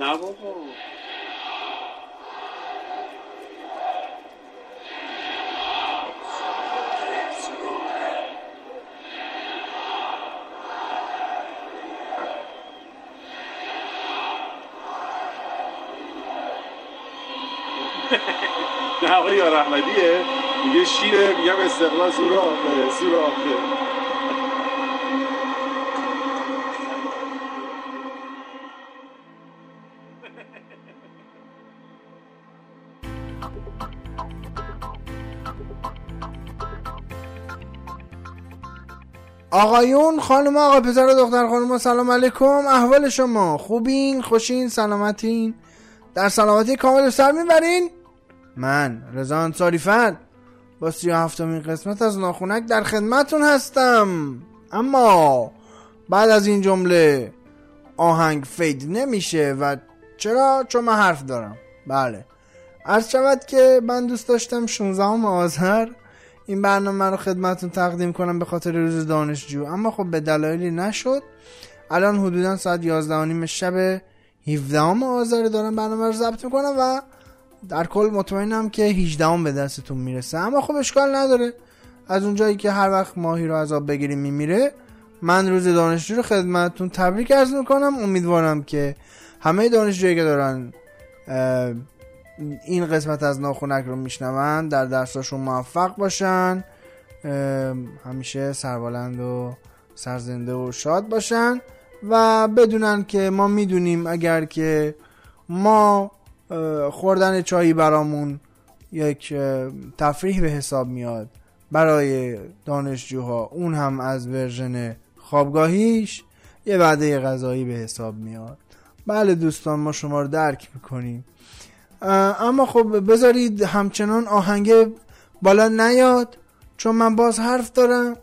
نه بابا. نه آقای یار احمدیه. میگه شیره میگم استقلال سوراخه سوراخه آقایون خانم آقا پسر و دختر خانم سلام علیکم. احوال شما خوبین؟ خوشین؟ سلامتین؟ در سلامتی کامل سر می‌برین؟ من رضا انصاری فر با سی و هفتمین قسمت از ناخونک در خدمتون هستم. اما بعد از این جمله آهنگ فید نمیشه و چرا؟ چون من حرف دارم. بله. عرض شود که من دوست داشتم 16 آذر این برنامه رو خدمتون تقدیم کنم به خاطر روز دانشجو. اما خب به دلایلی نشد. الان حدودا ساعت 11 نیم شب 17 آذر دارم برنامه رو ضبط می‌کنم و در کل مطمئنم که 18 به دستتون می‌رسه. اما خب اشکال نداره. از اونجایی که هر وقت ماهی رو از آب بگیریم میمیره من روز دانشجو رو خدمتتون تبریک عرض می‌کنم. امیدوارم که همه دانشجویی که دارن این قسمت از ناخونک رو میشنون در درساشون موفق باشن. همیشه سربلند و سرزنده و شاد باشن و بدونن که ما می‌دونیم اگر که ما خوردن چایی برامون یک تفریح به حساب میاد برای دانشجوها اون هم از ورژن خوابگاهیش یه وعده غذایی به حساب میاد. بله دوستان ما شما رو درک می‌کنیم. اما خب بذارید همچنان آهنگ بالا نیاد چون من باز حرف دارم.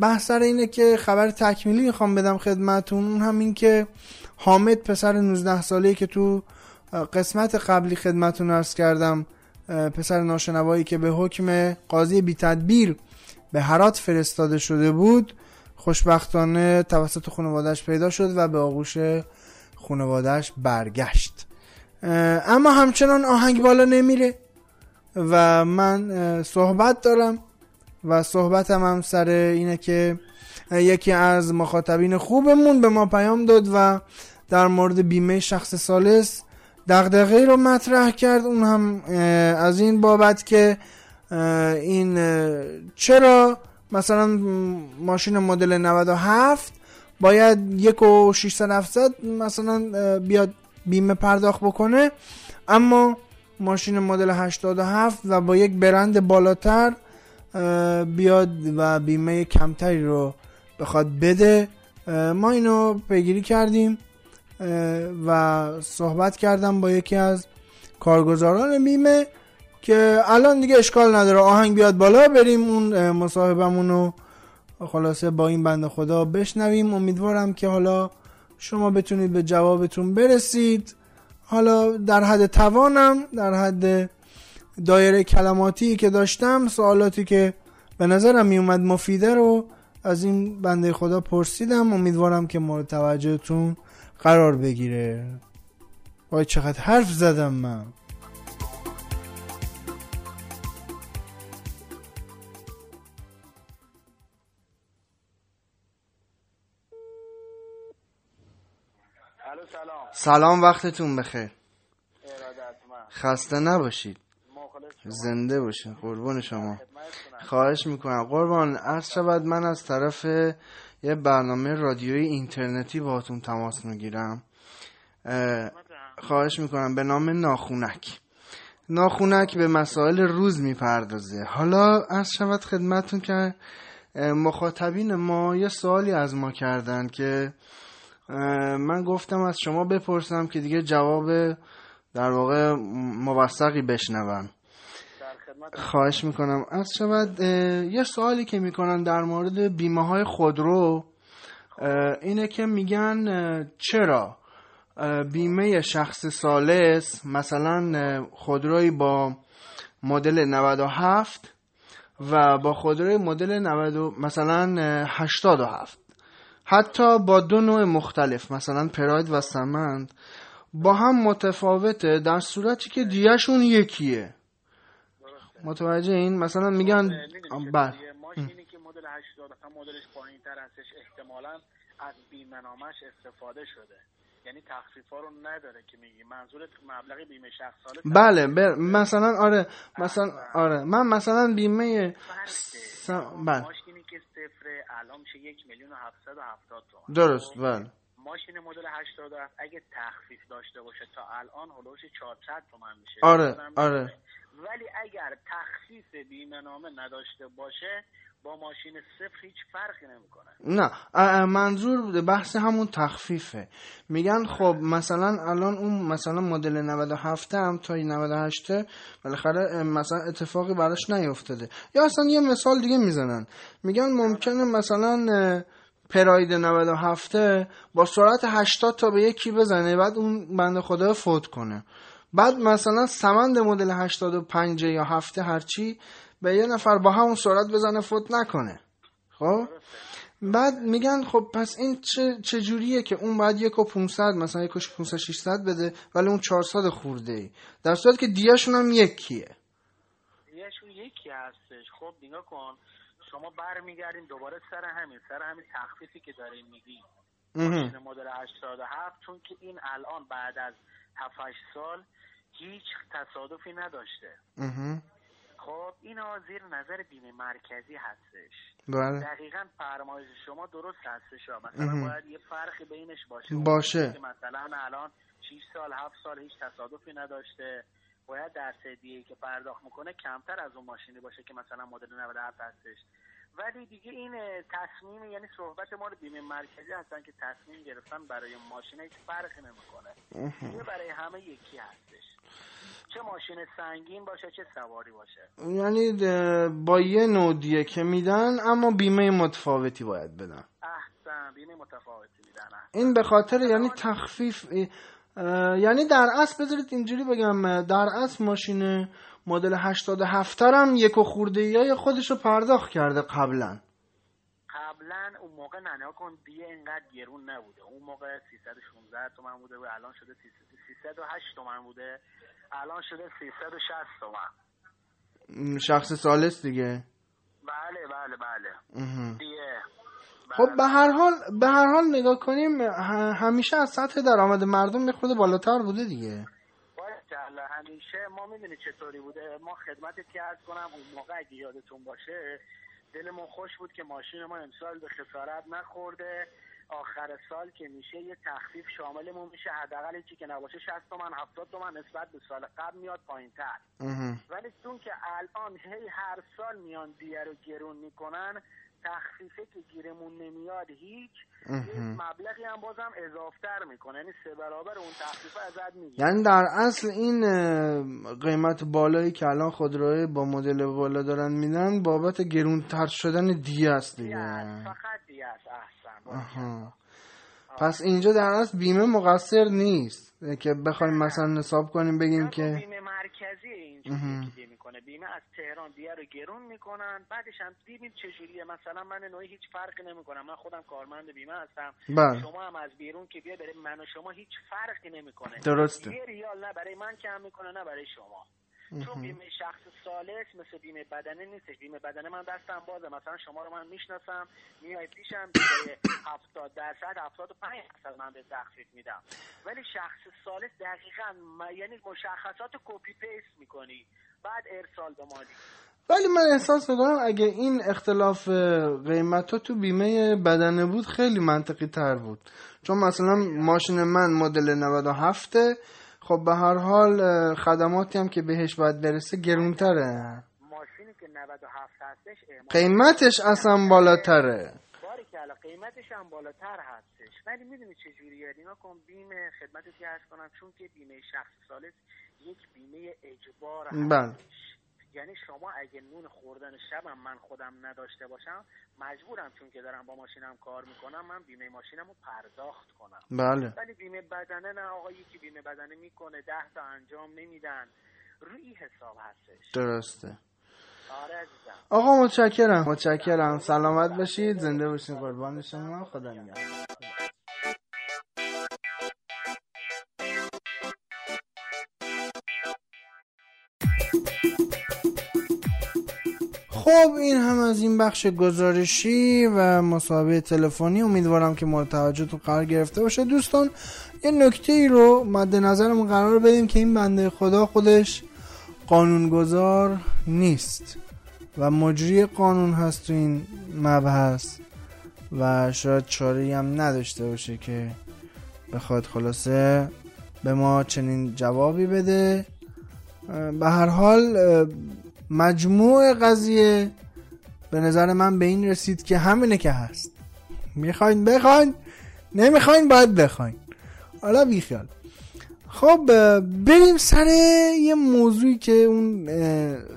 بحث سر اینه که خبر تکمیلی می‌خوام بدم خدمتون. اون هم این که حامد پسر 19 ساله که تو قسمت قبلی خدمتون ارز کردم پسر ناشنوایی که به حکم قاضی بی تدبیر به هرات فرستاده شده بود خوشبختانه توسط خانوادش پیدا شد و به آغوش خانوادش برگشت. اما همچنان آهنگ بالا نمیره و من صحبت دارم و صحبتم هم سر اینه که یکی از مخاطبین خوبمون به ما پیام داد و در مورد بیمه شخص سالس دغدغه رو مطرح کرد. اون هم از این بابت که این چرا مثلا ماشین مدل 97 باید یک و 600 مثلا بیاد بیمه پرداخت بکنه. اما ماشین مدل 87 و با یک برند بالاتر بیاد و بیمه کمتری رو بخواد بده. ما اینو پیگیری کردیم و صحبت کردم با یکی از کارگزاران بیمه که الان دیگه اشکال نداره آهنگ بیاد بالا بریم اون مصاحبمون رو خلاصه با این بند خدا بشنویم. امیدوارم که حالا شما بتونید به جوابتون برسید. حالا در حد توانم در حد دایره کلماتی که داشتم سوالاتی که به نظرم میومد مفیده رو از این بنده خدا پرسیدم. امیدوارم که مورد توجهتون قرار بگیره. وای چقدر حرف زدم من. سلام وقتتون بخیر. خسته نباشید. زنده باشید قربان شما. خواهش می‌کنم. قربان عرض شود من از طرف یه برنامه رادیویی اینترنتی باهاتون تماس می‌گیرم. خواهش می‌کنم به نام ناخونک. ناخونک به مسائل روز می‌پردازه. حالا عرض شود خدمتون که مخاطبین ما یه سوالی از ما کردن که من گفتم از شما بپرسم که دیگه جواب در واقع موثقی بشنوم. خواهش می‌کنم. از شود یه سوالی که می‌کنن در مورد بیمه های خودرو اینه که میگن چرا؟ بیمه شخص سالس مثلا خودروی با مدل 97 و با خودروی مدل 90 مثلا 87 حتی با دو نوع مختلف مثلا پراید و سمند با هم متفاوته در صورتی که دیهشون یکیه. متوجه این؟ مثلا میگن می‌دونی بله. چطوریه؟ ماشینی که مدل 80 مثلا مدلش پایین تر هستش احتمالا از بیمه نامش استفاده شده. یعنی تخفیف ها رو نداره که میگی. منظورت مبلغ بیمه شخص ساله بله بر مثلا آره مثلا آره. من مثلا بیمه س... بله. که صفره الان میشه یک میلیون و هفتصد و هفتاد تومن درست؟ بله ماشین مدل 87 اگه تخفیف داشته باشه تا الان هلوش 400 تومن میشه آره، آره. ولی اگر تخفیف بیمه نامه نداشته باشه با ماشین صفر هیچ فرقی نمی‌کنه. نه منظور بحث همون تخفیفه. میگن خب مثلا الان اون مثلا مدل 97 هم تا 98 بالاخره مثلا اتفاقی براش نیفتاده. یا اصلا یه مثال دیگه می‌زنن. میگن ممکنه مثلا پراید 97 با سرعت 80 تا به یکی بزنه بعد اون بنده خدا فوت کنه. بعد مثلا سمند مدل 85 یا هفته هرچی به یه نفر با همون سرعت بزنه فوت نکنه. خب؟ بعد میگن خب پس این چه چجوریه که اون بعد یک و 500 مثلا یک و 500 600 بده ولی اون 400 خورده ای. در صورتی که دیاشون هم یکیه. یهشون یکی هستش. خب نگاه کن. شما برمیگردین دوباره سر همین سر همین تخفیفی که دارین میگی مهم. ماشین مدل 87 چون که این الان بعد از 7 سال هیچ تصادفی نداشته. خب اینا زیر نظر بیمه مرکزی هستش. بله. دقیقا فرمایش شما درست هستش. مثلا مهم. باید یه فرقی بینش باشه. باشه. که مثلا الان 6 سال 7 سال هیچ تصادفی نداشته. باید درصدی که پرداخت می‌کنه کمتر از اون ماشینی باشه که مثلا مدل 97 هستش. ولی دیگه این تصمیم یعنی صحبت ما رو بیمه مرکزی هستن که تصمیم گرفتن برای ماشین هیچ فرقی نمی‌کنه. برای همه یکی هستش. چه ماشین سنگین باشه چه سواری باشه. یعنی با یه نوع دیه که میدن اما بیمه متفاوتی باید بدن. احسن بیمه متفاوتی میدن احسن. این به خاطر یعنی تخفیف یعنی در اصل بذارید اینجوری بگم در اصل ماشین مدل 87 هم یک و خورده های خودش رو پرداخت کرده قبلا. قبلا اون موقع نه کن دیگه اینقدر گرون نبوده. اون موقع 316 تومن بوده و الان شده 308 تومن بوده. الان شده 360 تومن. شخص سالس دیگه. بله بله بله. دیگه. خب به هر حال به هر حال نگاه کنیم همیشه از سطح درآمد مردم یه بالاتر بوده دیگه. همیشه. ما می‌دونی چطوری بوده؟ ما خدمت که کنم؟ اون موقع اگه یادتون باشه دلمون خوش بود که ماشین ما امسال به خسارت نخورده. آخر سال که میشه یه تخفیف شاملمون میشه. حداقل چی که نباشه 60 تومن 70 تومن نسبت به سال قبل میاد پایین تر مهم. ولی چون که الان هی هر سال میان دیه رو گرون می‌کنن تخفیفه که گیرمون نمیاد هیچ مهم. مبلغی هم بازم اضافتر می‌کنه. یعنی سه برابر اون تخفیفه ازت می‌گیره یعنی در اصل این قیمت بالایی که الان خودروی با مدل بالا دارن میدن بابت گرونتر شدن دیه است دیگه. فقط دیگه است. احسن. پس اینجا در اصل بیمه مقصر نیست. که بخوایم مثلا حساب کنیم بگیم نه، که بیمه مرکزی مهم. می‌کنه. بیمه از تهران دیگه رو گرون می‌کنن. بعدش هم دیدیم چجوریه. مثلا من نوعی هیچ فرقی نمی‌کنم. من خودم کارمند بیمه هستم. بله. شما هم از بیرون که بیا برای من و شما هیچ فرقی نمی‌کنه. درسته. یه ریال نه برای من کم می‌کنه نه برای شما. چون بیمه شخص ثالث مثل بیمه بدنه نیستش. بیمه بدنه من دستم بازه. مثلا شما رو من می‌شناسم میای پیشم بیمه 70 درصد 75 درصد من به تخفیف میدم. ولی شخص ثالث دقیقا یعنی مشخصات copy paste می‌کنی. بعد ارسال به مالی. ولی من احساس می‌کنم اگه این اختلاف قیمت ها تو بیمه بدنه بود خیلی منطقی تر بود. چون مثلا ماشین من مدل 97 خب به هر حال خدماتی هم که بهش باید برسه گرونتره. ماشینی که 97 هستش قیمتش اصلا بالاتره. الان قیمتش هم بالاتر هستش. ولی می‌دونی چه جوریه؟ نگاه کن بیمه خدمتی که عرض کنم چون که بیمه شخص سالس یک بیمه اجبار بله. هستش یعنی شما اگه نون خوردن شبم من خودم نداشته باشم مجبورم چون که دارم با ماشینم کار می‌کنم من بیمه ماشینم رو پرداخت کنم. بله. ولی بیمه بدنه نه آقا یکی بیمه بدنه می‌کنه ده تا انجام نمیدن. روی حساب هستش. درسته. آره آقا متشکرم. متشکرم. سلامت باشید. زنده باشین. قربان شما. خدا نگهدار. خب این هم از این بخش گزارشی و مسابقه تلفنی. امیدوارم که مورد توجهتون قرار گرفته باشه. دوستان یه نکته ای رو مد نظرمون قرار بدیم که این بنده خدا خودش قانونگذار نیست و مجری قانون هست تو این مبحث و شاید چاره هم نداشته باشه که بخواد خلاصه به ما چنین جوابی بده. به هر حال مجموع قضیه به نظر من به این رسید که همینه که هست. می‌خواین بخواین؟ نمی‌خواین باید بخواین. حالا بیخیال. خب بریم سر یه موضوعی که اون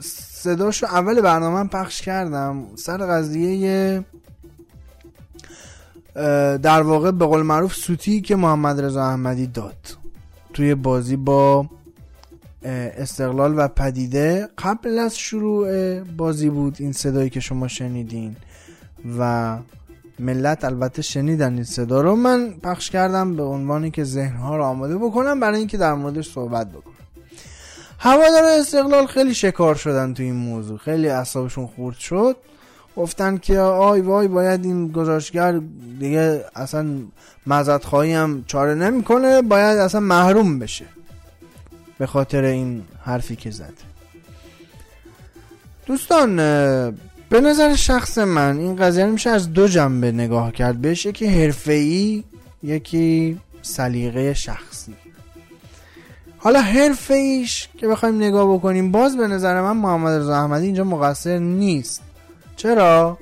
صداشو اول برنامه پخش کردم. سر قضیه در واقع به قول معروف سوتی که محمد رضا احمدی داد توی بازی با استقلال و پدیده قبل از شروع بازی بود این صدایی که شما شنیدین و ملت البته شنیدن این صدا رو. من پخش کردم به عنوانی که ذهنها رو آماده بکنم برای اینکه در موردش صحبت بکنم. هوادار استقلال خیلی شکار شدن تو این موضوع. خیلی اعصابشون خورد شد. گفتن که آی وای باید این گزارشگر دیگه اصلا مزد خواهی هم چاره نمی‌کنه باید اصلا محروم بشه. به خاطر این حرفی که زد. دوستان به نظر شخص من این قضیه میشه از دو جنبه نگاه کرد. بهش یکی حرفه‌ای یکی سلیقه شخصی. حالا حرفه ایش که بخوایم نگاه بکنیم باز به نظر من محمد رضا احمدی اینجا مقصر نیست. چرا؟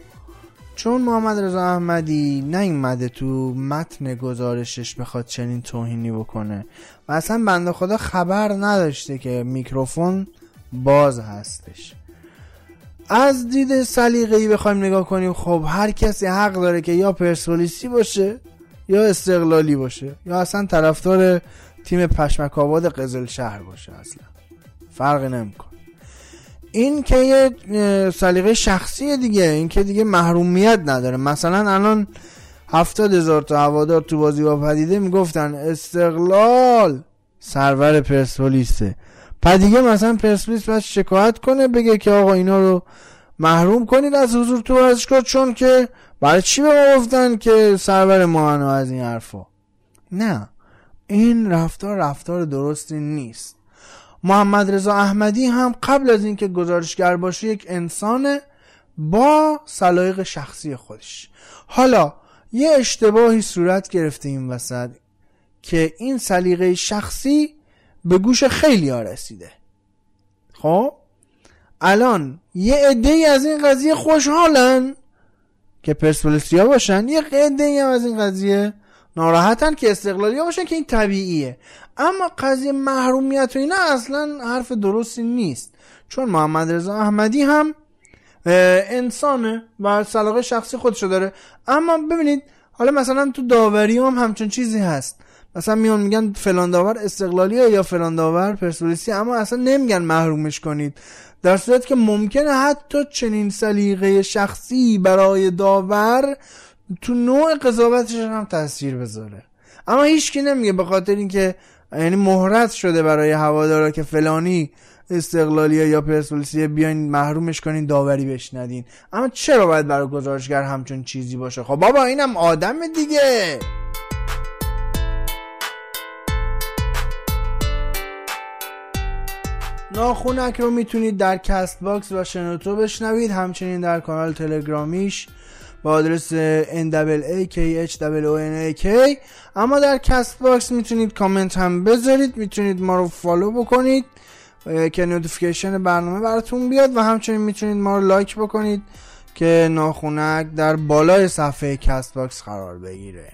چون محمد رضا احمدی نیومده تو متن گزارشش بخواد چنین توهینی بکنه و اصلا بنده خدا خبر نداشته که میکروفون باز هستش. از دید سلیقه‌ای بخوایم نگاه کنیم خب هر کسی حق داره که یا پرسپولیسی باشه یا استقلالی باشه یا اصلا طرفدار تیم پشمک آباد قزل شهر باشه اصلا فرقی نمی‌کنه. این که یه سلیقه شخصی دیگه این که دیگه محرومیت نداره. مثلا الان هفتاد هزار تا هوادار تو بازی با پدیده می‌گفتن استقلال سرور پرسپولیسه. پدیده مثلا پرسپولیس باید شکایت کنه بگه که آقا اینا رو محروم کنید از حضور تو ورزشگاه چون که برای چی به ما گفتن که سرور ما از این حرفا؟ نه این رفتار رفتار درستی نیست. محمد رضا احمدی هم قبل از اینکه گزارشگر باشه یک انسان با سلایق شخصی خودش. حالا یه اشتباهی صورت گرفته این وسط که این سلیقه شخصی به گوش خیلی ها رسیده. خب؟ الان یه عده از این قضیه خوشحالن که پرسپولیسیا باشن یه عده هم از این قضیه ناراحتن که استقلالی باشن که این طبیعیه. اما قضیه محرومیت و اینا اصلا حرف درستی نیست. چون محمد رضا احمدی هم انسانه و سلاقه شخصی خودشو داره. اما ببینید حالا مثلا تو داوری هم همچون چیزی هست. مثلا میان میگن فلان داور استقلالی یا فلان داور پرسپولیسی اما اصلا نمیگن محرومش کنید. در صورت که ممکنه حتی چنین سلیقه شخصی برای داور تو نوع قضاوتش هم تاثیر بذاره. اما هیچکی نمیگه به خاطر اینکه یعنی مهرت شده برای هوادارا که فلانی استقلالی یا پرسپولیسی بیاین محرومش کنین داوری بشندین اما چرا باید برای گزارشگر همچون چیزی باشه؟ خب بابا اینم آدم دیگه. ناخونک رو می‌تونید در کست باکس و شنوتو بشنوید. همچنین در کانال تلگرامیش با آدرس NAAKHONAK اما در کست باکس می‌تونید کامنت هم بذارید. می‌تونید ما رو follow بکنید. که notification برنامه براتون بیاد و همچنین می‌تونید ما رو like بکنید که ناخونک در بالای صفحه کست باکس قرار بگیره.